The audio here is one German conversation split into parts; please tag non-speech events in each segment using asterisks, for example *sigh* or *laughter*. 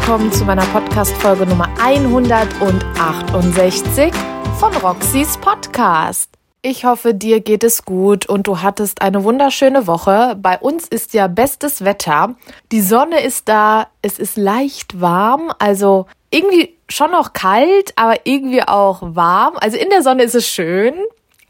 willkommen zu meiner Podcast-Folge Nummer 168 von Roxys Podcast. Ich hoffe, dir geht es gut und du hattest eine wunderschöne Woche. Bei uns ist ja bestes Wetter. Die Sonne ist da, es ist leicht warm, also irgendwie schon noch kalt, aber irgendwie auch warm. Also in der Sonne ist es schön.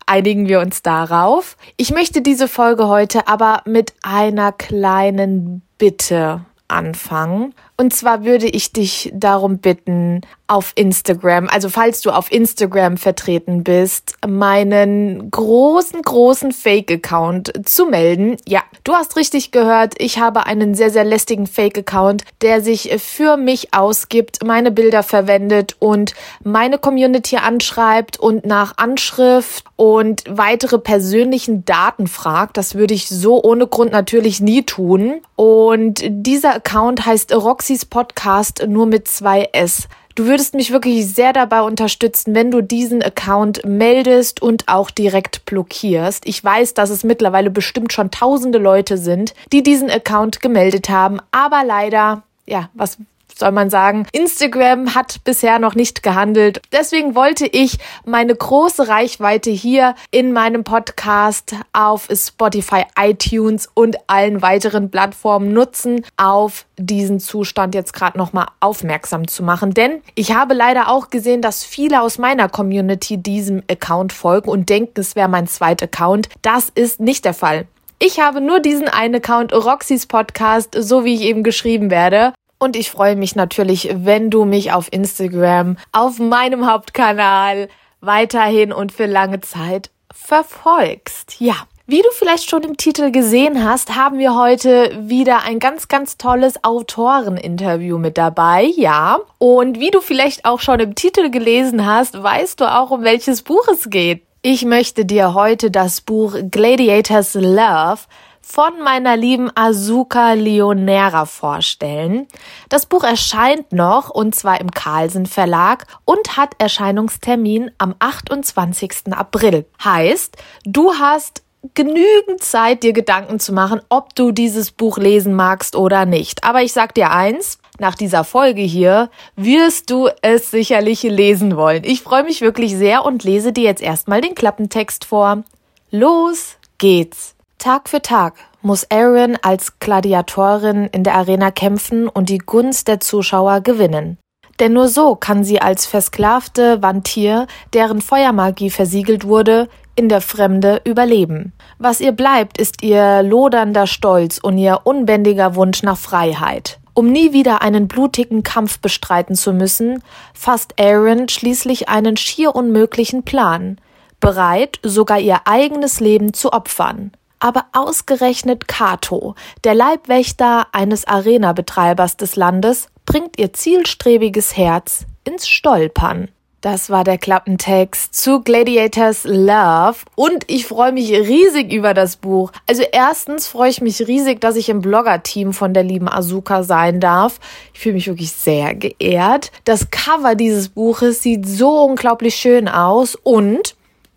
Einigen wir uns darauf. Ich möchte diese Folge heute aber mit einer kleinen Bitte anfangen. Und zwar würde ich dich darum bitten, auf Instagram, also falls du auf Instagram vertreten bist, meinen großen, großen Fake-Account zu melden. Ja, du hast richtig gehört, ich habe einen sehr, sehr lästigen Fake-Account, der sich für mich ausgibt, meine Bilder verwendet und meine Community anschreibt und nach Anschrift und weitere persönlichen Daten fragt. Das würde ich so ohne Grund natürlich nie tun. Und dieser Account heißt Roxys Podcast nur mit zwei S. Du würdest mich wirklich sehr dabei unterstützen, wenn du diesen Account meldest und auch direkt blockierst. Ich weiß, dass es mittlerweile bestimmt schon tausende Leute sind, die diesen Account gemeldet haben, aber leider, ja, was soll man sagen. Instagram hat bisher noch nicht gehandelt. Deswegen wollte ich meine große Reichweite hier in meinem Podcast auf Spotify, iTunes und allen weiteren Plattformen nutzen, auf diesen Zustand jetzt gerade nochmal aufmerksam zu machen. Denn ich habe leider auch gesehen, dass viele aus meiner Community diesem Account folgen und denken, es wäre mein zweiter Account. Das ist nicht der Fall. Ich habe nur diesen einen Account, Roxys Podcast, so wie ich eben geschrieben werde. Und ich freue mich natürlich, wenn du mich auf Instagram, auf meinem Hauptkanal weiterhin und für lange Zeit verfolgst. Ja. Wie du vielleicht schon im Titel gesehen hast, haben wir heute wieder ein ganz, ganz tolles Autoreninterview mit dabei, ja. Und wie du vielleicht auch schon im Titel gelesen hast, weißt du auch, um welches Buch es geht. Ich möchte dir heute das Buch Gladiators Love von meiner lieben Azuka Leonera vorstellen. Das Buch erscheint noch und zwar im Carlsen Verlag und hat Erscheinungstermin am 28. April. Heißt, du hast genügend Zeit, dir Gedanken zu machen, ob du dieses Buch lesen magst oder nicht. Aber ich sag dir eins, nach dieser Folge hier wirst du es sicherlich lesen wollen. Ich freue mich wirklich sehr und lese dir jetzt erstmal den Klappentext vor. Los geht's! Tag für Tag muss Erin als Gladiatorin in der Arena kämpfen und die Gunst der Zuschauer gewinnen. Denn nur so kann sie als versklavte Vantir, deren Feuermagie versiegelt wurde, in der Fremde überleben. Was ihr bleibt, ist ihr lodernder Stolz und ihr unbändiger Wunsch nach Freiheit. Um nie wieder einen blutigen Kampf bestreiten zu müssen, fasst Aaron schließlich einen schier unmöglichen Plan, bereit, sogar ihr eigenes Leben zu opfern aber ausgerechnet Kato, der Leibwächter eines Arena-Betreibers des Landes, bringt ihr zielstrebiges Herz ins Stolpern. Das war der Klappentext zu Gladiators Love und ich freue mich riesig über das Buch. Also erstens freue ich mich riesig, dass ich im Blogger-Team von der lieben Azuka sein darf. Ich fühle mich wirklich sehr geehrt. Das Cover dieses Buches sieht so unglaublich schön aus und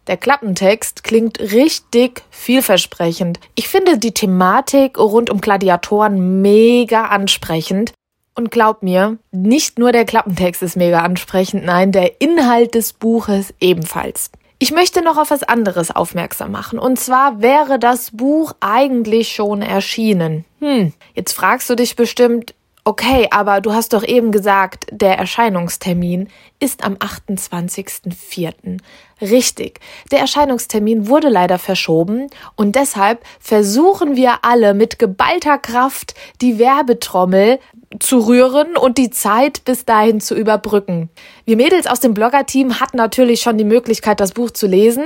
der Klappentext klingt richtig vielversprechend. Ich finde die Thematik rund um Gladiatoren mega ansprechend. Und glaub mir, nicht nur der Klappentext ist mega ansprechend, nein, der Inhalt des Buches ebenfalls. Ich möchte noch auf was anderes aufmerksam machen. Und zwar wäre das Buch eigentlich schon erschienen. Hm, jetzt fragst du dich bestimmt, Okay, aber du hast doch eben gesagt, der Erscheinungstermin ist am 28.04. Richtig. Der Erscheinungstermin wurde leider verschoben und deshalb versuchen wir alle mit geballter Kraft die Werbetrommel zu rühren und die Zeit bis dahin zu überbrücken. Wir Mädels aus dem Blogger-Team hatten natürlich schon die Möglichkeit, das Buch zu lesen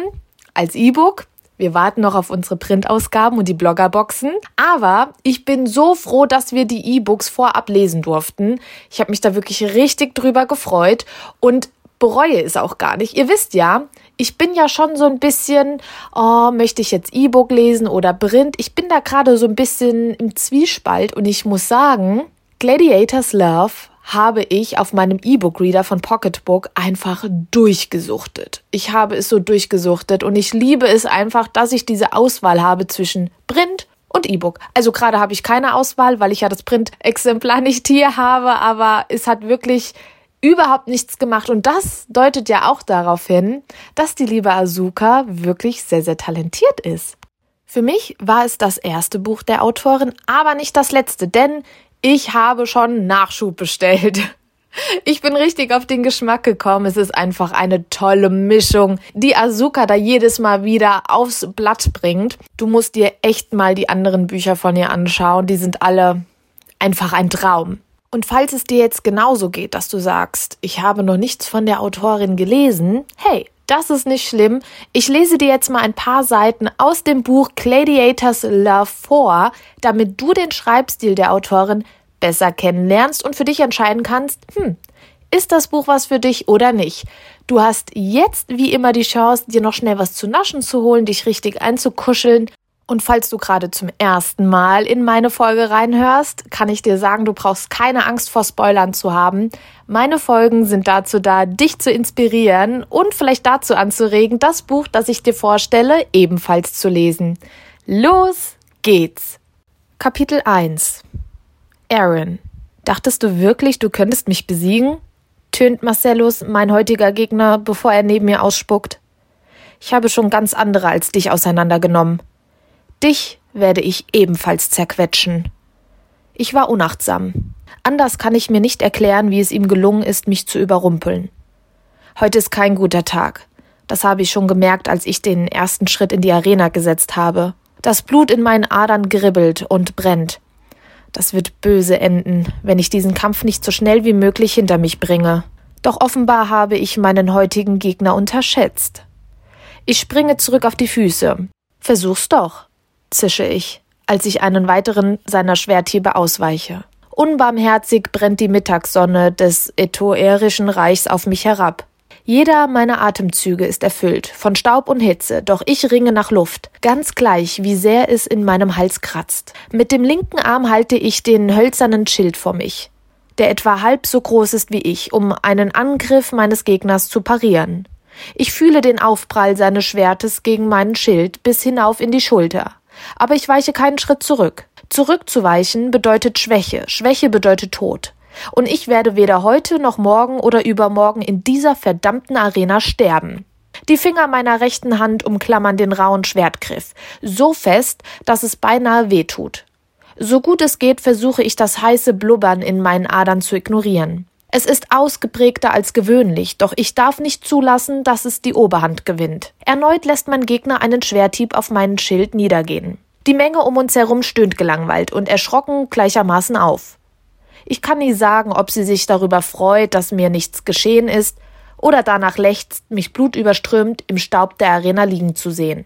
als E-Book. Wir warten noch auf unsere Printausgaben und die Bloggerboxen. Aber ich bin so froh, dass wir die E-Books vorab lesen durften. Ich habe mich da wirklich richtig drüber gefreut und bereue es auch gar nicht. Ihr wisst ja, ich bin ja schon so ein bisschen, oh, möchte ich jetzt E-Book lesen oder Print? Ich bin da gerade so ein bisschen im Zwiespalt und ich muss sagen, Gladiators Love habe ich auf meinem E-Book-Reader von Pocketbook einfach durchgesuchtet. Ich habe es so durchgesuchtet und ich liebe es einfach, dass ich diese Auswahl habe zwischen Print und E-Book. Also gerade habe ich keine Auswahl, weil ich ja das Print-Exemplar *laughs* nicht hier habe, aber es hat wirklich überhaupt nichts gemacht. Und das deutet ja auch darauf hin, dass die liebe Asuka wirklich sehr, sehr talentiert ist. Für mich war es das erste Buch der Autorin, aber nicht das letzte, denn ich habe schon Nachschub bestellt. Ich bin richtig auf den Geschmack gekommen. Es ist einfach eine tolle Mischung, die Asuka da jedes Mal wieder aufs Blatt bringt. Du musst dir echt mal die anderen Bücher von ihr anschauen. Die sind alle einfach ein Traum. Und falls es dir jetzt genauso geht, dass du sagst, ich habe noch nichts von der Autorin gelesen, hey, das ist nicht schlimm. Ich lese dir jetzt mal ein paar Seiten aus dem Buch Gladiators Love vor, damit du den Schreibstil der Autorin besser kennenlernst und für dich entscheiden kannst, hm, ist das Buch was für dich oder nicht? Du hast jetzt wie immer die Chance, dir noch schnell was zu naschen zu holen, dich richtig einzukuscheln und falls du gerade zum ersten Mal in meine Folge reinhörst, kann ich dir sagen, du brauchst keine Angst vor Spoilern zu haben. Meine Folgen sind dazu da, dich zu inspirieren und vielleicht dazu anzuregen, das Buch, das ich dir vorstelle, ebenfalls zu lesen. Los geht's! Kapitel 1 Aaron, dachtest du wirklich, du könntest mich besiegen? tönt Marcellus, mein heutiger Gegner, bevor er neben mir ausspuckt. Ich habe schon ganz andere als dich auseinandergenommen. Dich werde ich ebenfalls zerquetschen. Ich war unachtsam. Anders kann ich mir nicht erklären, wie es ihm gelungen ist, mich zu überrumpeln. Heute ist kein guter Tag. Das habe ich schon gemerkt, als ich den ersten Schritt in die Arena gesetzt habe. Das Blut in meinen Adern gribbelt und brennt. Das wird böse enden, wenn ich diesen Kampf nicht so schnell wie möglich hinter mich bringe. Doch offenbar habe ich meinen heutigen Gegner unterschätzt. Ich springe zurück auf die Füße. Versuch's doch zische ich, als ich einen weiteren seiner Schwerthiebe ausweiche. Unbarmherzig brennt die Mittagssonne des Etoerischen Reichs auf mich herab. Jeder meiner Atemzüge ist erfüllt von Staub und Hitze, doch ich ringe nach Luft, ganz gleich, wie sehr es in meinem Hals kratzt. Mit dem linken Arm halte ich den hölzernen Schild vor mich, der etwa halb so groß ist wie ich, um einen Angriff meines Gegners zu parieren. Ich fühle den Aufprall seines Schwertes gegen meinen Schild bis hinauf in die Schulter. Aber ich weiche keinen Schritt zurück. Zurückzuweichen bedeutet Schwäche, Schwäche bedeutet Tod. Und ich werde weder heute noch morgen oder übermorgen in dieser verdammten Arena sterben. Die Finger meiner rechten Hand umklammern den rauen Schwertgriff, so fest, dass es beinahe weh tut. So gut es geht, versuche ich das heiße Blubbern in meinen Adern zu ignorieren. Es ist ausgeprägter als gewöhnlich, doch ich darf nicht zulassen, dass es die Oberhand gewinnt. Erneut lässt mein Gegner einen Schwerthieb auf meinen Schild niedergehen. Die Menge um uns herum stöhnt gelangweilt und erschrocken gleichermaßen auf. Ich kann nie sagen, ob sie sich darüber freut, dass mir nichts geschehen ist, oder danach lechzt, mich blutüberströmt im Staub der Arena liegen zu sehen.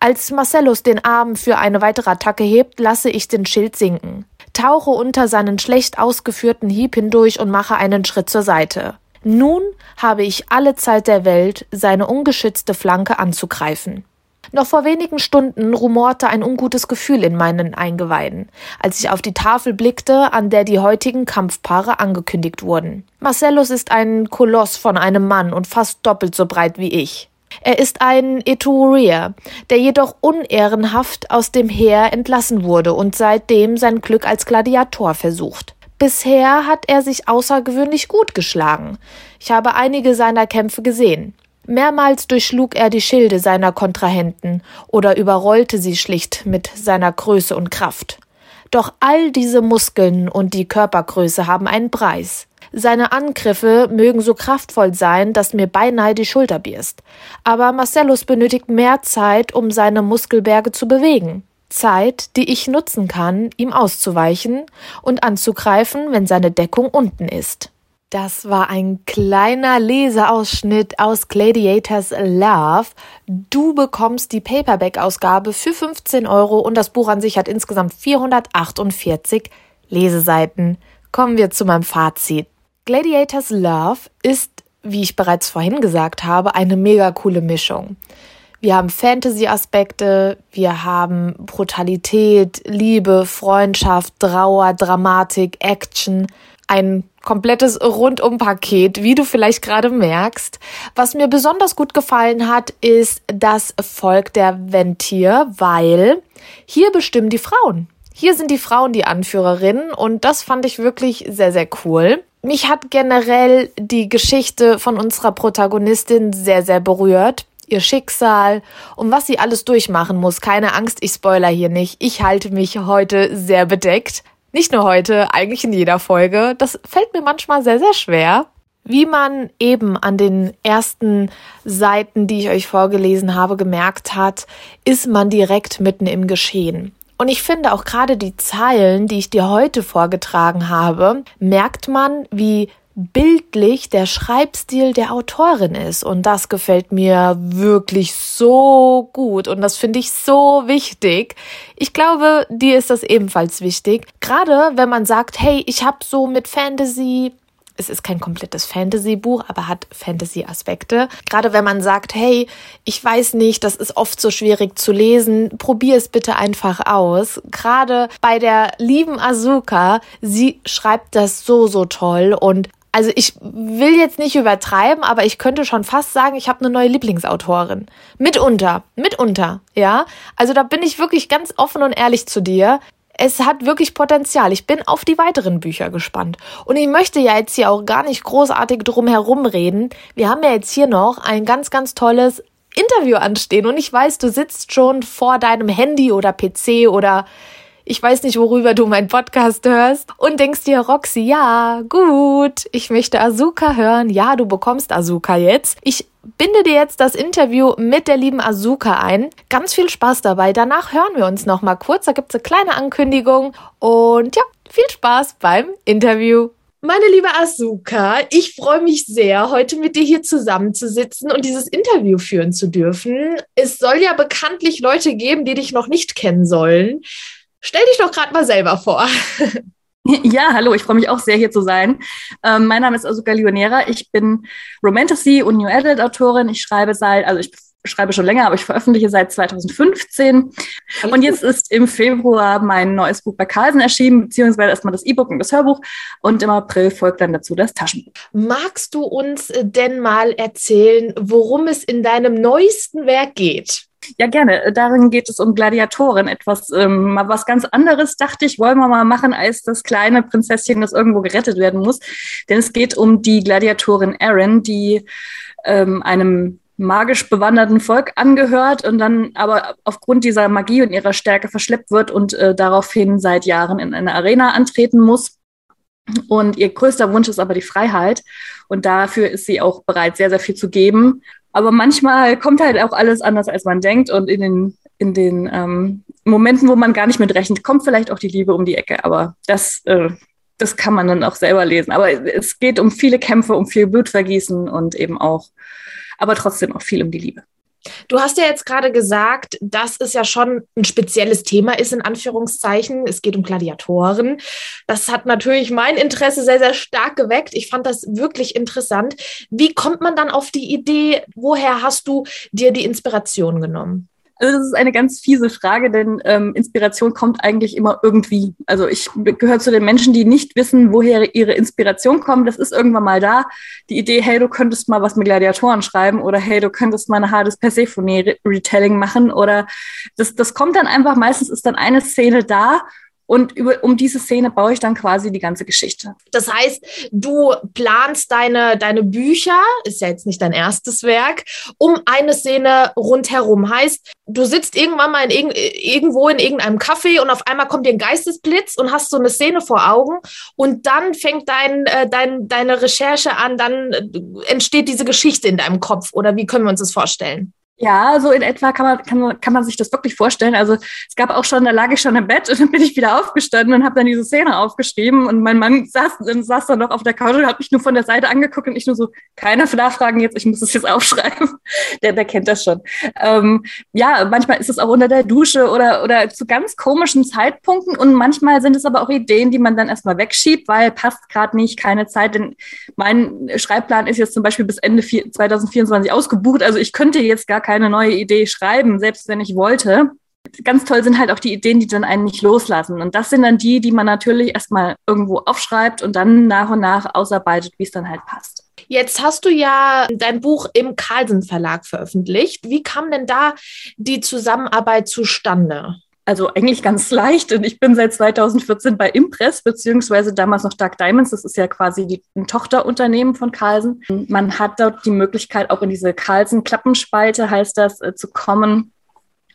Als Marcellus den Arm für eine weitere Attacke hebt, lasse ich den Schild sinken tauche unter seinen schlecht ausgeführten Hieb hindurch und mache einen Schritt zur Seite. Nun habe ich alle Zeit der Welt, seine ungeschützte Flanke anzugreifen. Noch vor wenigen Stunden rumorte ein ungutes Gefühl in meinen Eingeweiden, als ich auf die Tafel blickte, an der die heutigen Kampfpaare angekündigt wurden. Marcellus ist ein Koloss von einem Mann und fast doppelt so breit wie ich. Er ist ein Etruria, der jedoch unehrenhaft aus dem Heer entlassen wurde und seitdem sein Glück als Gladiator versucht. Bisher hat er sich außergewöhnlich gut geschlagen. Ich habe einige seiner Kämpfe gesehen. Mehrmals durchschlug er die Schilde seiner Kontrahenten oder überrollte sie schlicht mit seiner Größe und Kraft. Doch all diese Muskeln und die Körpergröße haben einen Preis. Seine Angriffe mögen so kraftvoll sein, dass mir beinahe die Schulter bierst. Aber Marcellus benötigt mehr Zeit, um seine Muskelberge zu bewegen. Zeit, die ich nutzen kann, ihm auszuweichen und anzugreifen, wenn seine Deckung unten ist. Das war ein kleiner Leseausschnitt aus Gladiators Love. Du bekommst die Paperback-Ausgabe für 15 Euro und das Buch an sich hat insgesamt 448 Leseseiten. Kommen wir zu meinem Fazit. Gladiators Love ist, wie ich bereits vorhin gesagt habe, eine mega coole Mischung. Wir haben Fantasy-Aspekte, wir haben Brutalität, Liebe, Freundschaft, Trauer, Dramatik, Action. ein komplettes Rundumpaket, wie du vielleicht gerade merkst. Was mir besonders gut gefallen hat, ist das Volk der Ventier, weil hier bestimmen die Frauen. Hier sind die Frauen die Anführerinnen und das fand ich wirklich sehr, sehr cool. Mich hat generell die Geschichte von unserer Protagonistin sehr, sehr berührt. Ihr Schicksal und was sie alles durchmachen muss. Keine Angst, ich spoiler hier nicht. Ich halte mich heute sehr bedeckt. Nicht nur heute, eigentlich in jeder Folge. Das fällt mir manchmal sehr, sehr schwer. Wie man eben an den ersten Seiten, die ich euch vorgelesen habe, gemerkt hat, ist man direkt mitten im Geschehen. Und ich finde auch gerade die Zeilen, die ich dir heute vorgetragen habe, merkt man, wie bildlich der Schreibstil der Autorin ist. Und das gefällt mir wirklich so gut. Und das finde ich so wichtig. Ich glaube, dir ist das ebenfalls wichtig. Gerade wenn man sagt, hey, ich habe so mit Fantasy es ist kein komplettes Fantasy-Buch, aber hat Fantasy-Aspekte. Gerade wenn man sagt, hey, ich weiß nicht, das ist oft so schwierig zu lesen, probier es bitte einfach aus. Gerade bei der lieben Asuka, sie schreibt das so, so toll und also ich will jetzt nicht übertreiben, aber ich könnte schon fast sagen, ich habe eine neue Lieblingsautorin. Mitunter, mitunter, ja. Also da bin ich wirklich ganz offen und ehrlich zu dir es hat wirklich Potenzial. Ich bin auf die weiteren Bücher gespannt. Und ich möchte ja jetzt hier auch gar nicht großartig drum herum reden. Wir haben ja jetzt hier noch ein ganz, ganz tolles Interview anstehen. Und ich weiß, du sitzt schon vor deinem Handy oder PC oder ich weiß nicht, worüber du meinen Podcast hörst und denkst dir, Roxy, ja, gut, ich möchte Azuka hören. Ja, du bekommst Azuka jetzt. Ich binde dir jetzt das Interview mit der lieben Azuka ein. Ganz viel Spaß dabei. Danach hören wir uns noch mal kurz. Da gibt's eine kleine Ankündigung und ja, viel Spaß beim Interview. Meine liebe Asuka, ich freue mich sehr, heute mit dir hier zusammenzusitzen und dieses Interview führen zu dürfen. Es soll ja bekanntlich Leute geben, die dich noch nicht kennen sollen. Stell dich doch gerade mal selber vor. *laughs* Ja, hallo, ich freue mich auch sehr, hier zu sein. Ähm, mein Name ist Asuka Lionera. Ich bin Romantasy und New Adult Autorin. Ich schreibe seit, also ich schreibe schon länger, aber ich veröffentliche seit 2015. Und jetzt ist im Februar mein neues Buch bei Carlsen erschienen, beziehungsweise erstmal das E-Book und das Hörbuch. Und im April folgt dann dazu das Taschenbuch. Magst du uns denn mal erzählen, worum es in deinem neuesten Werk geht? Ja, gerne. Darin geht es um Gladiatoren. Etwas, ähm, mal was ganz anderes, dachte ich, wollen wir mal machen, als das kleine Prinzesschen, das irgendwo gerettet werden muss. Denn es geht um die Gladiatorin Erin, die ähm, einem magisch bewanderten Volk angehört und dann aber aufgrund dieser Magie und ihrer Stärke verschleppt wird und äh, daraufhin seit Jahren in eine Arena antreten muss. Und ihr größter Wunsch ist aber die Freiheit. Und dafür ist sie auch bereit, sehr, sehr viel zu geben. Aber manchmal kommt halt auch alles anders, als man denkt. Und in den, in den ähm, Momenten, wo man gar nicht mit rechnet, kommt vielleicht auch die Liebe um die Ecke. Aber das, äh, das kann man dann auch selber lesen. Aber es geht um viele Kämpfe, um viel Blutvergießen und eben auch, aber trotzdem auch viel um die Liebe. Du hast ja jetzt gerade gesagt, dass es ja schon ein spezielles Thema ist, in Anführungszeichen. Es geht um Gladiatoren. Das hat natürlich mein Interesse sehr, sehr stark geweckt. Ich fand das wirklich interessant. Wie kommt man dann auf die Idee? Woher hast du dir die Inspiration genommen? Also das ist eine ganz fiese Frage, denn ähm, Inspiration kommt eigentlich immer irgendwie. Also ich gehöre zu den Menschen, die nicht wissen, woher ihre Inspiration kommt. Das ist irgendwann mal da. Die Idee, hey, du könntest mal was mit Gladiatoren schreiben oder hey, du könntest mal eine hartes Persephone-Retelling machen oder das, das kommt dann einfach, meistens ist dann eine Szene da und über, um diese Szene baue ich dann quasi die ganze Geschichte. Das heißt, du planst deine, deine Bücher, ist ja jetzt nicht dein erstes Werk, um eine Szene rundherum. Heißt, du sitzt irgendwann mal in irg irgendwo in irgendeinem Café und auf einmal kommt dir ein Geistesblitz und hast so eine Szene vor Augen und dann fängt dein, äh, dein, deine Recherche an, dann äh, entsteht diese Geschichte in deinem Kopf. Oder wie können wir uns das vorstellen? Ja, so in etwa kann man, kann, kann man sich das wirklich vorstellen. Also es gab auch schon, da lag ich schon im Bett und dann bin ich wieder aufgestanden und habe dann diese Szene aufgeschrieben und mein Mann saß, saß dann noch auf der Couch und hat mich nur von der Seite angeguckt und ich nur so, keine Nachfragen jetzt, ich muss das jetzt *laughs* aufschreiben. Der, der kennt das schon. Ähm, ja, manchmal ist es auch unter der Dusche oder, oder zu ganz komischen Zeitpunkten und manchmal sind es aber auch Ideen, die man dann erstmal wegschiebt, weil passt gerade nicht, keine Zeit. Denn mein Schreibplan ist jetzt zum Beispiel bis Ende 2024 ausgebucht. Also ich könnte jetzt gar keine neue Idee schreiben, selbst wenn ich wollte. ganz toll sind halt auch die Ideen, die dann einen nicht loslassen. Und das sind dann die, die man natürlich erstmal irgendwo aufschreibt und dann nach und nach ausarbeitet, wie es dann halt passt. Jetzt hast du ja dein Buch im Carlsen Verlag veröffentlicht. Wie kam denn da die Zusammenarbeit zustande? Also eigentlich ganz *laughs* leicht. Und ich bin seit 2014 bei Impress, beziehungsweise damals noch Dark Diamonds. Das ist ja quasi die, ein Tochterunternehmen von Carlsen. Man hat dort die Möglichkeit, auch in diese Carlsen-Klappenspalte, heißt das, äh, zu kommen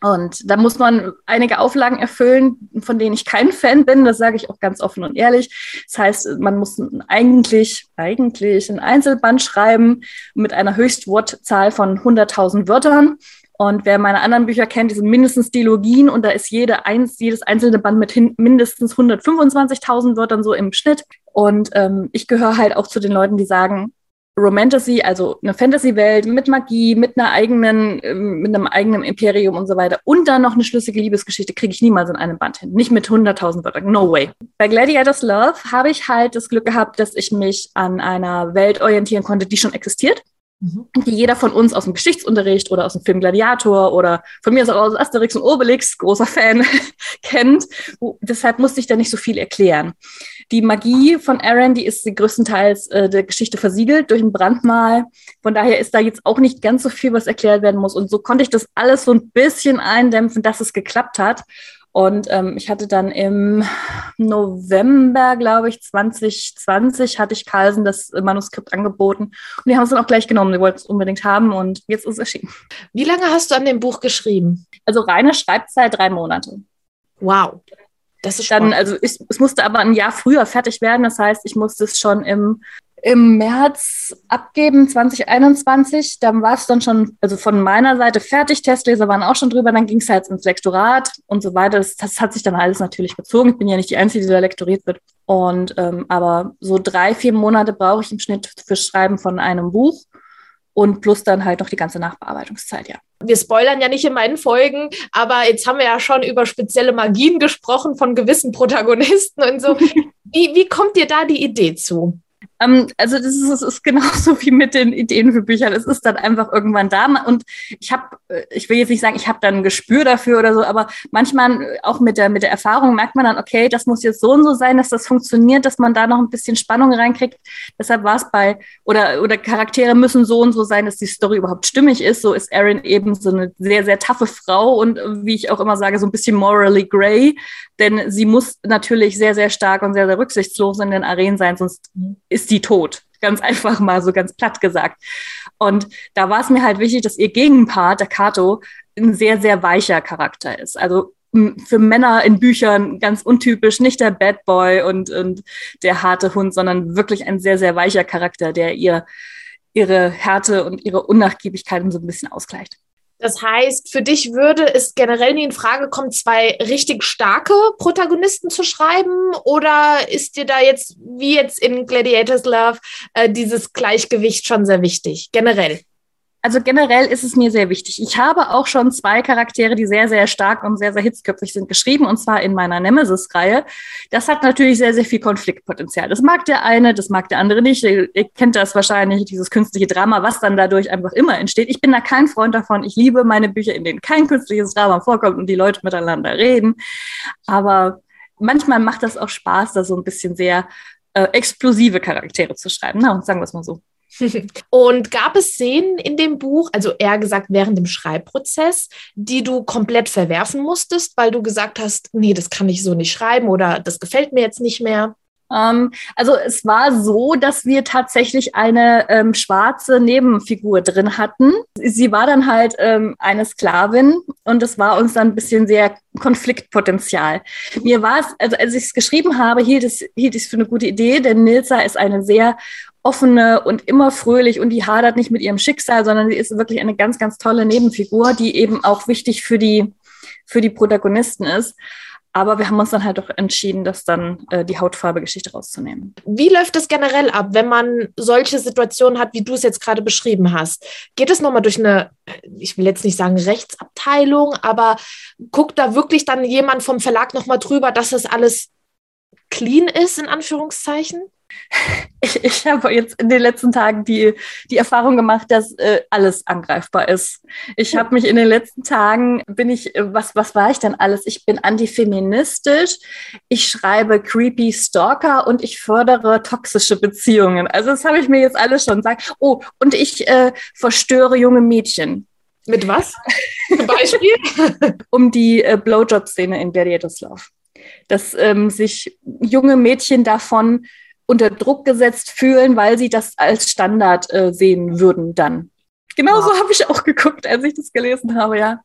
und da muss man einige Auflagen erfüllen, von denen ich kein Fan bin. Das sage ich auch ganz offen und ehrlich. Das heißt, man muss eigentlich, eigentlich ein Einzelband schreiben mit einer Höchstwortzahl von 100.000 Wörtern. Und wer meine anderen Bücher kennt, die sind mindestens Dilogien und da ist jede eins, jedes einzelne Band mit hin, mindestens 125.000 Wörtern so im Schnitt. Und ähm, ich gehöre halt auch zu den Leuten, die sagen, Romantasy, also eine Fantasy-Welt mit Magie, mit einer eigenen, ähm, mit einem eigenen Imperium und so weiter und dann noch eine schlüssige Liebesgeschichte kriege ich niemals in einem Band hin. Nicht mit 100.000 Wörtern. No way. Bei Gladiators Love habe ich halt das Glück gehabt, dass ich mich an einer Welt orientieren konnte, die schon existiert. Mhm. Die jeder von uns aus dem Geschichtsunterricht oder aus dem Film Gladiator oder von mir aus Asterix und Obelix, großer Fan, *laughs* kennt. Deshalb musste ich da nicht so viel erklären. Die Magie von Aaron, die ist größtenteils äh, der Geschichte versiegelt durch ein Brandmal. Von daher ist da jetzt auch nicht ganz so viel, was erklärt werden muss. Und so konnte ich das alles so ein bisschen eindämpfen, dass es geklappt hat. Und ähm, ich hatte dann im November, glaube ich, 2020, hatte ich Carlsen das Manuskript angeboten. Und die haben es dann auch gleich genommen. Die wollten es unbedingt haben und jetzt ist es erschienen. Wie lange hast du an dem Buch geschrieben? Also reine Schreibzeit drei Monate. Wow. Das ist dann, also ich, es musste aber ein Jahr früher fertig werden. Das heißt, ich musste es schon im im März abgeben, 2021. Dann war es dann schon, also von meiner Seite fertig, Testleser waren auch schon drüber, dann ging es halt ins Lektorat und so weiter. Das, das, hat sich dann alles natürlich bezogen. Ich bin ja nicht die Einzige, die da lektoriert wird. Und ähm, aber so drei, vier Monate brauche ich im Schnitt für Schreiben von einem Buch und plus dann halt noch die ganze Nachbearbeitungszeit, ja. Wir spoilern ja nicht in meinen Folgen, aber jetzt haben wir ja schon über spezielle Magien gesprochen von gewissen Protagonisten und so. *laughs* wie, wie kommt dir da die Idee zu? Ähm, also das ist, das ist genauso *laughs* wie mit den Ideen für Bücher. Es ist dann einfach irgendwann da. Und ich habe, äh, ich will jetzt nicht sagen, ich habe dann ein Gespür dafür oder so, aber manchmal äh, auch mit der, mit der Erfahrung merkt man dann, okay, das muss jetzt so und so sein, dass das funktioniert, dass man da noch ein bisschen Spannung reinkriegt. Deshalb war es bei, oder, oder Charaktere müssen so und so sein, dass die Story überhaupt stimmig ist. So ist Erin eben so eine sehr, sehr taffe Frau und äh, wie ich auch immer sage, so ein bisschen morally gray. Denn sie muss natürlich sehr, sehr stark und sehr, sehr rücksichtslos in den Arenen sein, sonst ist sie tot. Ganz *laughs* einfach mal so ganz platt gesagt. Und da war es mir halt wichtig, dass ihr Gegenpart, der Kato, ein sehr, sehr weicher Charakter ist. Also für Männer in Büchern ganz untypisch, nicht der Bad Boy und, und der harte Hund, sondern wirklich ein sehr, sehr weicher Charakter, der ihr ihre Härte und ihre Unnachgiebigkeiten so ein bisschen ausgleicht. Das heißt, für dich würde es generell nie in Frage kommen, zwei richtig starke Protagonisten zu schreiben? Oder ist dir da jetzt, wie jetzt in Gladiators Love, äh, dieses Gleichgewicht schon sehr wichtig, generell? Also generell ist es mir sehr wichtig. Ich habe auch schon zwei Charaktere, die sehr, sehr stark und sehr, sehr hitzköpfig sind, geschrieben, und zwar in meiner Nemesis-Reihe. Das hat natürlich sehr, sehr viel Konfliktpotenzial. Das mag der eine, das mag der andere nicht. Ihr, ihr kennt das wahrscheinlich, dieses künstliche Drama, was dann dadurch einfach immer entsteht. Ich bin da kein Freund davon. Ich liebe meine Bücher, in denen kein künstliches Drama vorkommt und die Leute miteinander reden. Aber manchmal macht das auch Spaß, da so ein bisschen sehr äh, explosive Charaktere zu schreiben. Na, und sagen wir es mal so. *laughs* Und gab es Szenen in dem Buch, also eher gesagt während dem Schreibprozess, die du komplett verwerfen musstest, weil du gesagt hast, nee, das kann ich so nicht schreiben oder das gefällt mir jetzt nicht mehr? Ähm, also es war so, dass wir tatsächlich eine ähm, schwarze Nebenfigur drin hatten. Sie war dann halt ähm, eine Sklavin und es war uns dann ein bisschen sehr Konfliktpotenzial. Mir war es, also als ich es geschrieben habe, hielt hielt es für eine gute Idee, denn Nilsa ist eine sehr offene und immer fröhlich und die hadert nicht mit ihrem Schicksal, sondern sie ist wirklich eine ganz, ganz tolle Nebenfigur, die eben auch wichtig für die, für die Protagonisten ist. Aber wir haben uns dann halt doch entschieden, das dann äh, die Hautfarbe-Geschichte rauszunehmen. Wie läuft es generell ab, wenn man solche Situationen hat, wie du es jetzt gerade beschrieben hast? Geht es nochmal durch eine, ich will jetzt nicht sagen Rechtsabteilung, aber guckt da wirklich dann jemand vom Verlag nochmal drüber, dass das alles clean ist, in Anführungszeichen? *laughs* Ich, ich habe jetzt in den letzten Tagen die, die Erfahrung gemacht, dass äh, alles angreifbar ist. Ich habe mich in den letzten Tagen, bin ich, äh, was, was war ich denn alles? Ich bin antifeministisch, ich schreibe creepy Stalker und ich fördere toxische Beziehungen. Also das habe ich mir jetzt alles schon gesagt. Oh, und ich äh, verstöre junge Mädchen. Mit was? Beispiel? *laughs* um die äh, Blowjob-Szene in Gladiators Love. Dass ähm, sich junge Mädchen davon unter Druck gesetzt fühlen, weil sie das als Standard äh, sehen würden dann. Genauso wow. habe ich auch geguckt, als ich das gelesen habe, ja.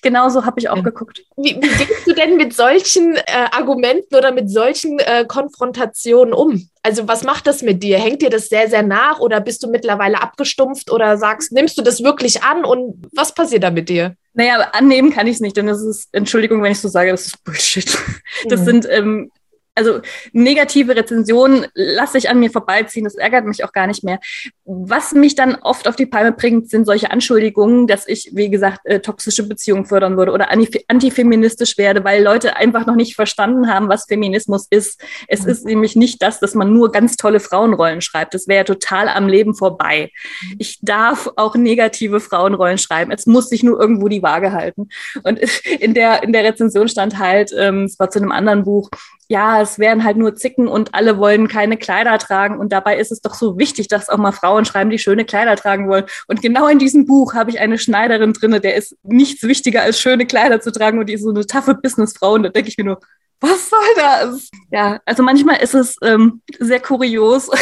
Genauso habe ich auch ja. geguckt. Wie, wie, gehst du denn mit solchen äh, Argumenten oder mit solchen äh, Konfrontationen um? Also was macht das mit dir? Hängt dir das sehr, sehr nach oder bist du mittlerweile abgestumpft oder sagst, nimmst du das wirklich an und was passiert da mit dir? Naja, annehmen kann ich es nicht, denn das ist, Entschuldigung, wenn ich so sage, das ist Bullshit. Das mhm. sind ähm, also negative Rezensionen lasse ich an mir vorbeiziehen, das ärgert mich auch gar nicht mehr. Was mich dann oft auf die Palme bringt, sind solche Anschuldigungen, dass ich, wie gesagt, äh, toxische Beziehungen fördern würde oder antifeministisch werde, weil Leute einfach noch nicht verstanden haben, was Feminismus ist. Es ist nämlich nicht das, dass man nur ganz tolle Frauenrollen schreibt. Das wäre total am Leben vorbei. Ich darf auch negative Frauenrollen schreiben. Es muss sich nur irgendwo die Waage halten. Und *laughs* in der, in der Rezension stand halt, ähm, es war zu einem anderen Buch, ja, es wären halt nur Zicken und alle wollen keine Kleider tragen. Und dabei ist es doch so wichtig, dass auch mal Frauen schreiben, die schöne Kleider tragen wollen. Und genau in diesem Buch habe ich eine Schneiderin drinne, der ist nichts wichtiger als schöne Kleider zu tragen und die ist so eine taffe Businessfrau. Und da denke ich mir nur, was soll das? Ja, also manchmal ist es ähm, sehr kurios. *laughs*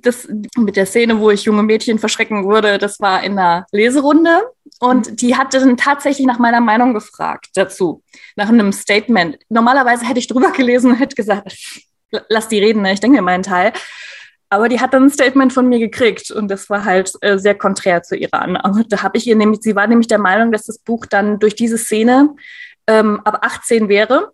Das mit der Szene, wo ich junge Mädchen verschrecken würde, das war in einer Leserunde. Und mhm. die hatte dann tatsächlich nach meiner Meinung gefragt dazu, nach einem Statement. Normalerweise hätte ich drüber gelesen und hätte gesagt, lass die reden, ne? ich denke mir meinen Teil. Aber die hat dann ein Statement von mir gekriegt und das war halt äh, sehr konträr zu ihrer Annahme. Da habe ich ihr nämlich, sie war nämlich der Meinung, dass das Buch dann durch diese Szene ähm, ab 18 wäre.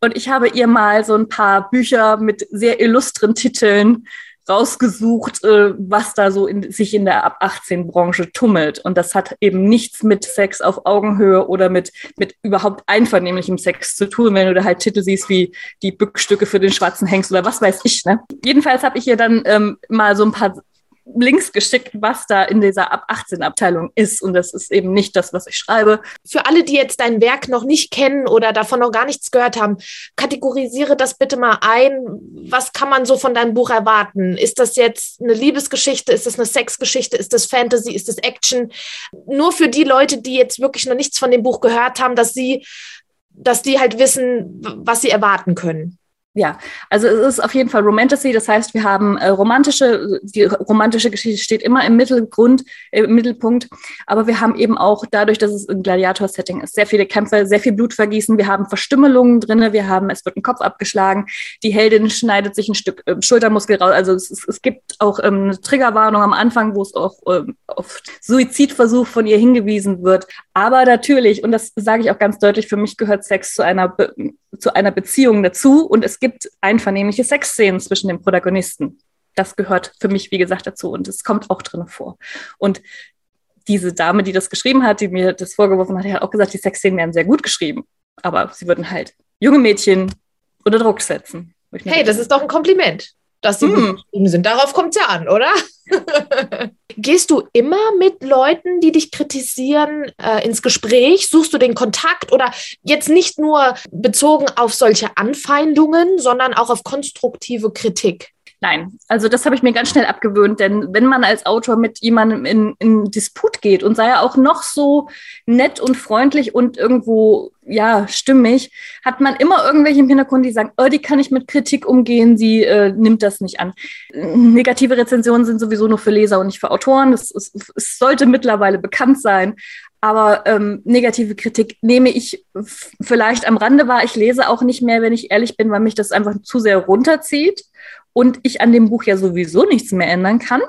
Und ich habe ihr mal so ein paar Bücher mit sehr illustren Titeln rausgesucht, äh, was da so in, sich in der ab 18 Branche tummelt. Und das hat eben nichts mit Sex auf Augenhöhe oder mit, mit überhaupt einvernehmlichem Sex zu tun, wenn du da halt Titel siehst wie die Bückstücke für den schwarzen Hengst oder was weiß ich. Ne? Jedenfalls habe ich ihr dann ähm, mal so ein paar Links geschickt, was da in dieser ab 18 Abteilung ist. Und das ist eben nicht das, was ich schreibe. Für alle, die jetzt dein Werk noch nicht kennen oder davon noch gar nichts gehört haben, kategorisiere das bitte mal ein. Was kann man so von deinem Buch erwarten? Ist das jetzt eine Liebesgeschichte? Ist das eine Sexgeschichte? Ist das Fantasy? Ist das Action? Nur für die Leute, die jetzt wirklich noch nichts von dem Buch gehört haben, dass sie, dass die halt wissen, was sie erwarten können ja, also es ist auf jeden Fall Romantasy. Das heißt, wir haben äh, romantische, die romantische Geschichte steht immer im Mittelgrund, äh, im Mittelpunkt. Aber wir haben eben auch dadurch, dass es ein Gladiator-Setting ist, sehr viele Kämpfe, sehr viel Blutvergießen. Wir haben Verstümmelungen drinne. Wir haben, es wird ein Kopf abgeschlagen. Die Heldin schneidet sich ein Stück äh, Schultermuskel raus. Also es, es, gibt auch ähm, eine Triggerwarnung am Anfang, wo es auch ähm, auf Suizidversuch von ihr hingewiesen wird. Aber natürlich, und das sage ich auch ganz deutlich, für mich gehört Sex zu einer zu einer Beziehung dazu und es gibt einvernehmliche Sexszenen zwischen den Protagonisten. Das gehört für mich, wie gesagt, dazu und es kommt auch drin vor. Und diese Dame, die das geschrieben hat, die mir das vorgeworfen hat, hat auch gesagt, die Sexszenen wären sehr gut geschrieben, aber sie würden halt junge Mädchen unter Druck setzen. Hey, das ist doch ein Kompliment dass sie hm. geschrieben sind. Darauf kommt es ja an, oder? *laughs* Gehst du immer mit Leuten, die dich kritisieren, äh, ins Gespräch? Suchst du den Kontakt oder jetzt nicht nur bezogen auf solche Anfeindungen, sondern auch auf konstruktive Kritik? Nein, also das habe ich mir ganz schnell abgewöhnt, denn wenn man als Autor mit jemandem in, in Disput geht und sei er auch noch so nett und freundlich und irgendwo ja stimmig, hat man immer irgendwelche im Hintergrund, die sagen, oh, die kann ich mit Kritik umgehen, sie äh, nimmt das nicht an. Negative Rezensionen sind sowieso nur für Leser und nicht für Autoren. Es, es, es sollte mittlerweile bekannt sein. Aber ähm, negative Kritik nehme ich vielleicht am Rande wahr. Ich lese auch nicht mehr, wenn ich ehrlich bin, weil mich das einfach zu sehr runterzieht und ich an dem Buch ja sowieso nichts mehr ändern kann.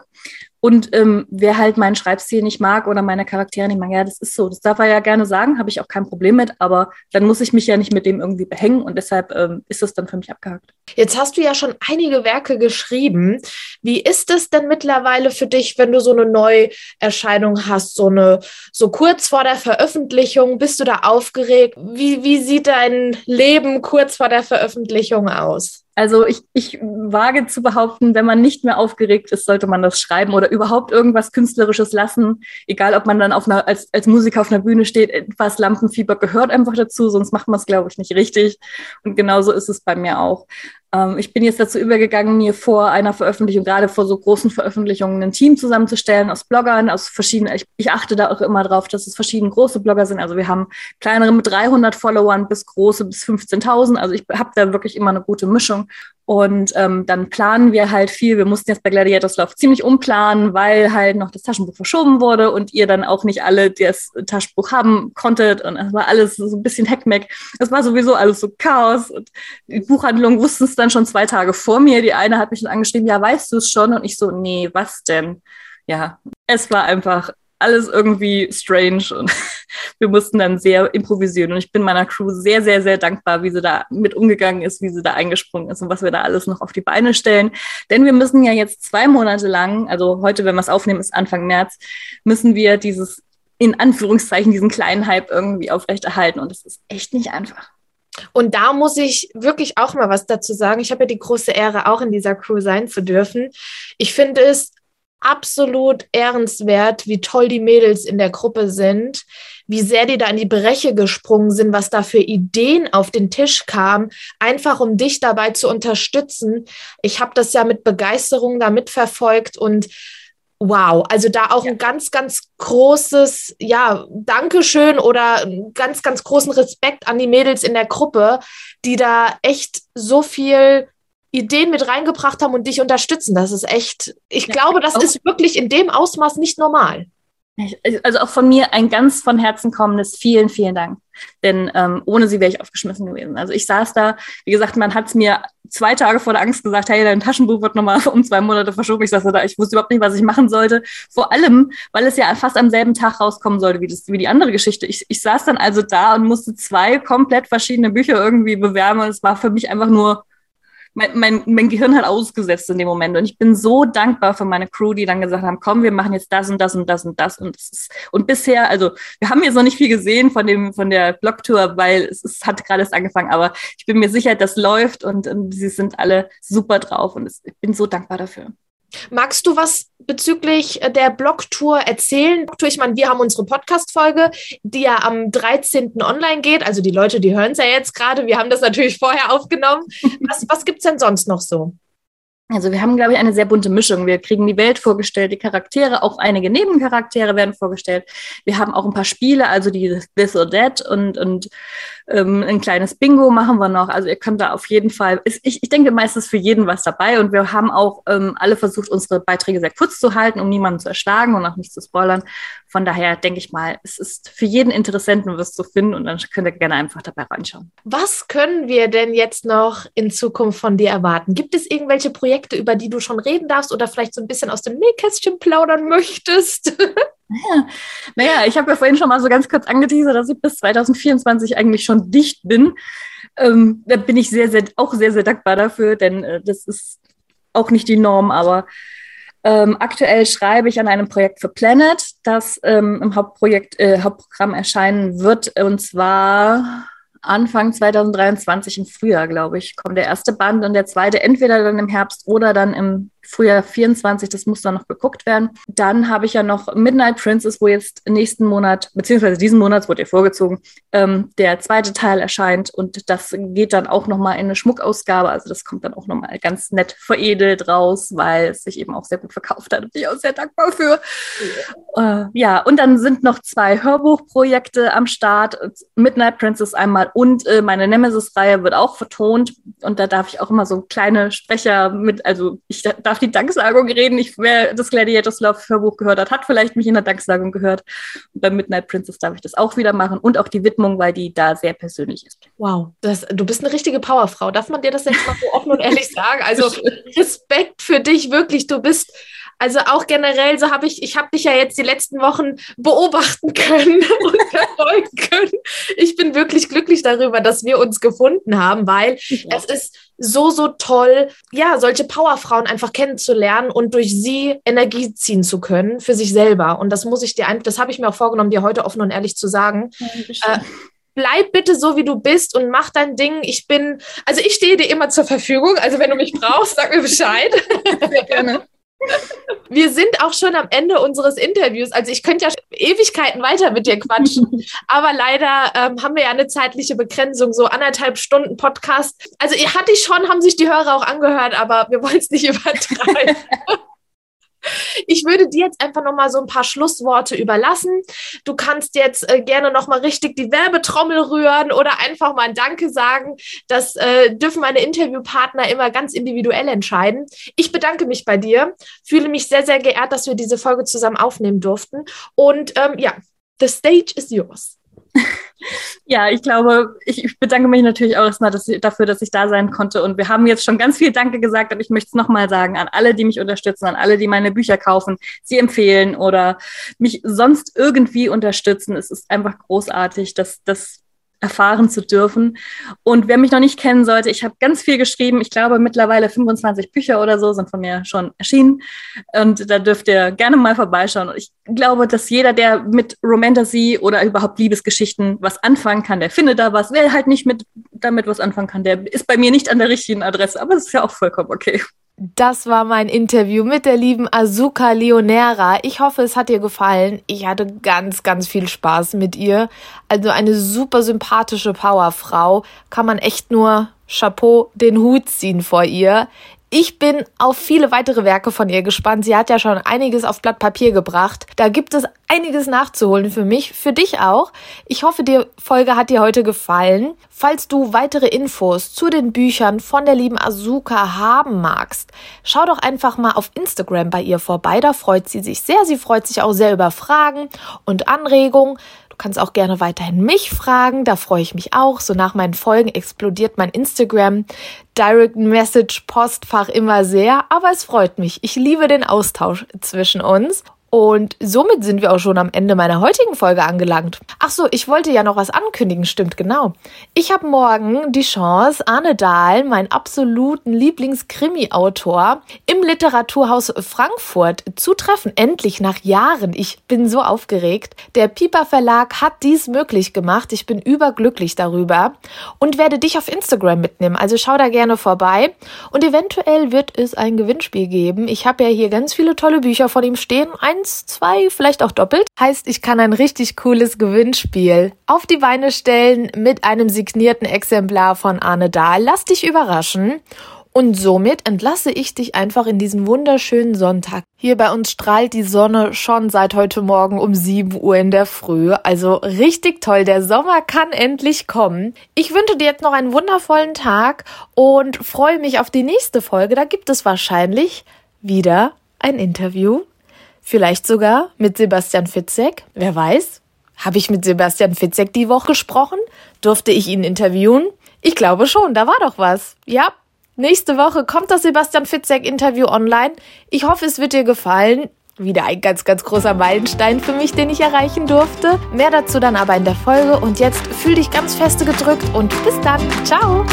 Und ähm, wer halt meinen Schreibstil nicht mag oder meine Charaktere nicht mag, ja, das ist so. Das darf er ja gerne sagen, habe ich auch kein Problem mit, aber dann muss ich mich ja nicht mit dem irgendwie behängen und deshalb ähm, ist das dann für mich abgehakt. Jetzt hast du ja schon einige Werke geschrieben. Wie ist es denn mittlerweile für dich, wenn du so eine Neuerscheinung hast, so eine, so kurz vor der Veröffentlichung? Bist du da aufgeregt? Wie, wie sieht dein Leben kurz vor der Veröffentlichung aus? Also ich, ich wage zu behaupten, wenn man nicht mehr aufgeregt ist, sollte man das schreiben oder überhaupt irgendwas Künstlerisches lassen. Egal, ob man dann auf einer, als, als Musiker auf einer Bühne steht, etwas Lampenfieber gehört einfach dazu, sonst macht man es, glaube ich, nicht richtig. Und genauso ist es bei mir auch. Ähm, ich bin jetzt dazu übergegangen, mir vor einer Veröffentlichung, gerade vor so großen Veröffentlichungen, ein Team zusammenzustellen aus Bloggern, aus verschiedenen, ich, ich achte da auch immer drauf, dass es verschiedene große Blogger sind. Also wir haben kleinere mit 300 Followern bis große bis 15.000. Also ich habe da wirklich immer eine gute Mischung. Und ähm, dann planen wir halt viel. Wir mussten jetzt bei Gladiators Love ziemlich umplanen, weil halt noch das Taschenbuch verschoben wurde und ihr dann auch nicht alle das Taschenbuch haben konntet. Und es war alles so ein bisschen Heckmeck. Es war sowieso alles so Chaos. Und die Buchhandlung wussten es dann schon zwei Tage vor mir. Die eine hat mich dann angeschrieben, ja, weißt du es schon? Und ich so, nee, was denn? Ja, es war einfach alles irgendwie strange und *laughs* wir mussten dann sehr improvisieren. Und ich bin meiner Crew sehr, sehr, sehr dankbar, wie sie da mit umgegangen ist, wie sie da eingesprungen ist und was wir da alles noch auf die Beine stellen. Denn wir müssen ja jetzt zwei Monate lang, also heute, wenn wir es aufnehmen, ist Anfang März, müssen wir dieses, in Anführungszeichen, diesen kleinen Hype irgendwie aufrechterhalten. Und es ist echt nicht einfach. Und da muss ich wirklich auch mal was dazu sagen. Ich habe ja die große Ehre, auch in dieser Crew sein zu dürfen. Ich finde es absolut ehrenswert, wie toll die Mädels in der Gruppe sind, wie sehr die da in die Breche gesprungen sind, was da für Ideen auf den Tisch kamen, einfach um dich dabei zu unterstützen. Ich habe das ja mit Begeisterung da mitverfolgt und wow, also da auch ja. ein ganz, ganz großes, ja, Dankeschön oder ganz, ganz großen Respekt an die Mädels in der Gruppe, die da echt so viel Ideen mit reingebracht haben und dich unterstützen. Das ist echt, ich ja, glaube, das ist wirklich in dem Ausmaß nicht normal. Also auch von mir ein ganz von Herzen kommendes vielen, vielen Dank. Denn ähm, ohne sie wäre ich aufgeschmissen gewesen. Also ich saß da, wie gesagt, man hat es mir zwei Tage vor der Angst gesagt, hey, dein Taschenbuch wird nochmal *laughs* um zwei Monate verschoben. Ich saß da, ich wusste überhaupt nicht, was ich machen sollte. Vor allem, weil es ja fast am selben Tag rauskommen sollte wie, das, wie die andere Geschichte. Ich, ich saß dann also da und musste zwei komplett verschiedene Bücher irgendwie bewerben und es war für mich einfach nur mein, mein, mein Gehirn hat ausgesetzt in dem Moment. Und ich bin so dankbar für meine Crew, die dann gesagt haben, komm, wir machen jetzt das und das und das und das. Und, ist, und bisher, also wir haben jetzt noch nicht viel gesehen von dem, von der Blogtour, weil es, es hat gerade erst angefangen, aber ich bin mir sicher, das läuft und, und sie sind alle super drauf und es, ich bin so dankbar dafür. Magst du was bezüglich äh, der Blogtour erzählen? Ich meine, wir haben unsere Podcast-Folge, die ja am 13. online geht. Also die Leute, die hören es ja jetzt gerade. Wir haben das natürlich vorher aufgenommen. *laughs* Was, was gibt es denn sonst noch so? Also wir haben, glaube ich, eine sehr bunte Mischung. Wir kriegen die Welt vorgestellt, die Charaktere, auch einige Nebencharaktere werden vorgestellt. Wir haben auch ein paar Spiele, also die This or That und, und ähm, ein kleines Bingo machen wir noch. Also ihr könnt da auf jeden Fall, ich, ich denke meistens für jeden was dabei und wir haben auch ähm, alle versucht, unsere Beiträge sehr kurz zu halten, um niemanden zu erschlagen und auch nicht zu spoilern. Von daher denke ich mal, es ist für jeden Interessenten was zu finden und dann könnt ihr gerne einfach dabei reinschauen. Was können wir denn jetzt noch in Zukunft von dir erwarten? Gibt es irgendwelche Projekte, über die du schon reden darfst oder vielleicht so ein bisschen aus dem Nähkästchen plaudern *laughs* möchtest? Naja, naja ich habe ja vorhin schon mal so ganz kurz angeteasert, dass ich bis 2024 eigentlich schon dicht bin. Ähm, da bin ich sehr, sehr, auch sehr, sehr dankbar dafür, denn äh, das ist auch nicht die Norm, aber ähm, aktuell schreibe ich an einem Projekt für Planet, das ähm, im Hauptprojekt, äh, Hauptprogramm erscheinen wird, und zwar Anfang 2023 im Frühjahr, glaube ich, kommt der erste Band und der zweite entweder dann im Herbst oder dann im Frühjahr 24, das muss dann noch geguckt werden. Dann habe ich ja noch Midnight Princess, wo jetzt nächsten Monat, beziehungsweise diesen Monat wurde ihr vorgezogen, ähm, der zweite Teil erscheint und das geht dann auch nochmal in eine Schmuckausgabe. Also das kommt dann auch nochmal ganz nett veredelt raus, weil es sich eben auch sehr gut verkauft hat. Bin ich auch sehr dankbar für. Ja, äh, ja und dann sind noch zwei Hörbuchprojekte am Start. Midnight Princess einmal und äh, meine Nemesis-Reihe wird auch vertont und da darf ich auch immer so kleine Sprecher mit, also ich darf die Danksagung reden. Ich, wer das Gladiators Love Hörbuch gehört hat, hat vielleicht mich in der Danksagung gehört. Und bei Midnight Princess darf ich das auch wieder machen und auch die Widmung, weil die da sehr persönlich ist. Wow, das, du bist eine richtige Powerfrau. Darf man dir das jetzt mal so offen und ehrlich sagen? Also *laughs* Respekt für dich, wirklich. Du bist also auch generell, so habe ich, ich habe dich ja jetzt die letzten Wochen beobachten können *laughs* und verfolgen können. Ich bin wirklich glücklich darüber, dass wir uns gefunden haben, weil ja. es ist so, so toll, ja, solche Powerfrauen einfach kennenzulernen und durch sie Energie ziehen zu können für sich selber. Und das muss ich dir einfach, das habe ich mir auch vorgenommen, dir heute offen und ehrlich zu sagen. Ja, bleib bitte so, wie du bist und mach dein Ding. Ich bin, also ich stehe dir immer zur Verfügung. Also wenn du mich brauchst, sag mir Bescheid. *laughs* Sehr gerne. Wir sind auch schon am Ende unseres Interviews. Also ich könnte ja Ewigkeiten weiter mit dir quatschen. *laughs* Aber leider ähm, haben wir ja eine zeitliche Begrenzung, so anderthalb Stunden Podcast. Also hatte ich schon, haben sich die Hörer auch angehört, aber wir wollen es nicht *laughs* übertreiben. Ich würde dir jetzt einfach noch mal so ein paar Schlussworte überlassen. Du kannst jetzt äh, gerne noch mal richtig die Werbetrommel rühren oder einfach mal ein Danke sagen. Das äh, dürfen meine Interviewpartner immer ganz individuell entscheiden. Ich bedanke mich bei dir, fühle mich sehr, sehr geehrt, dass wir diese Folge zusammen aufnehmen durften. Und ähm, ja, the stage is yours. Ja, ich glaube, ich, bedanke mich natürlich auch erstmal dass, dafür, dass ich da sein konnte. Und wir haben jetzt schon ganz viel Danke gesagt, aber ich möchte es nochmal sagen an alle, die mich unterstützen, an alle, die meine Bücher kaufen, sie empfehlen oder mich sonst irgendwie unterstützen. Es ist einfach großartig, dass, dass erfahren zu dürfen. Und wer mich noch nicht kennen sollte, ich habe ganz viel geschrieben. Ich glaube, mittlerweile 25 Bücher oder so sind von mir schon erschienen. Und da dürft ihr gerne mal vorbeischauen. Und ich glaube, dass jeder, der mit Romantasy oder überhaupt Liebesgeschichten was anfangen kann, der findet da was. Wer halt nicht mit, damit was anfangen kann, der ist bei mir nicht an der richtigen Adresse. Aber das ist ja auch vollkommen okay. Das war mein Interview mit der lieben Azuka Leonera. Ich hoffe, es hat dir gefallen. Ich hatte ganz, ganz viel Spaß mit ihr. Also eine super sympathische Powerfrau. Kann man echt nur Chapeau den Hut ziehen vor ihr. Ich bin auf viele weitere Werke von ihr gespannt. Sie hat ja schon einiges auf Blatt Papier gebracht. Da gibt es einiges nachzuholen für mich, für dich auch. Ich hoffe, die Folge hat dir heute gefallen. Falls du weitere Infos zu den Büchern von der lieben Azuka haben magst, schau doch einfach mal auf Instagram bei ihr vorbei. Da freut sie sich sehr. Sie freut sich auch sehr über Fragen und Anregungen. Du kannst auch gerne weiterhin mich fragen, da freue ich mich auch. So nach meinen Folgen explodiert mein Instagram Direct Message Postfach immer sehr, aber es freut mich. Ich liebe den Austausch zwischen uns und somit sind wir auch schon am Ende meiner heutigen Folge angelangt. Ach so, ich wollte ja noch was ankündigen, stimmt genau. Ich habe morgen die Chance, Arne Dahl, meinen absoluten Lieblingskrimi-Autor, im Literaturhaus Frankfurt zu treffen. Endlich nach Jahren. Ich bin so aufgeregt. Der Piper Verlag hat dies möglich gemacht. Ich bin überglücklich darüber und werde dich auf Instagram mitnehmen. Also schau da gerne vorbei. Und eventuell wird es ein Gewinnspiel geben. Ich habe ja hier ganz viele tolle Bücher von ihm stehen. Ein eins, zwei, vielleicht auch doppelt. Heißt, ich kann ein richtig cooles Gewinnspiel auf die Beine stellen mit einem signierten Exemplar von Arne Dahl. Lass dich überraschen. Und somit entlasse ich dich einfach in diesen wunderschönen Sonntag. Hier bei uns strahlt die Sonne schon seit heute Morgen um 7 Uhr in der Früh. Also richtig toll. Der Sommer kann endlich kommen. Ich wünsche dir jetzt noch einen wundervollen Tag und freue mich auf die nächste Folge. Da gibt es wahrscheinlich wieder ein Interview Vielleicht sogar mit Sebastian Fitzek. Wer weiß? Habe ich mit Sebastian Fitzek die Woche gesprochen? Durfte ich ihn interviewen? Ich glaube schon, da war doch was. Ja, nächste Woche kommt das Sebastian Fitzek Interview online. Ich hoffe, es wird dir gefallen. Wieder ein ganz, ganz großer Meilenstein für mich, den ich erreichen durfte. Mehr dazu dann aber in der Folge. Und jetzt fühl dich ganz feste gedrückt und bis dann. Ciao!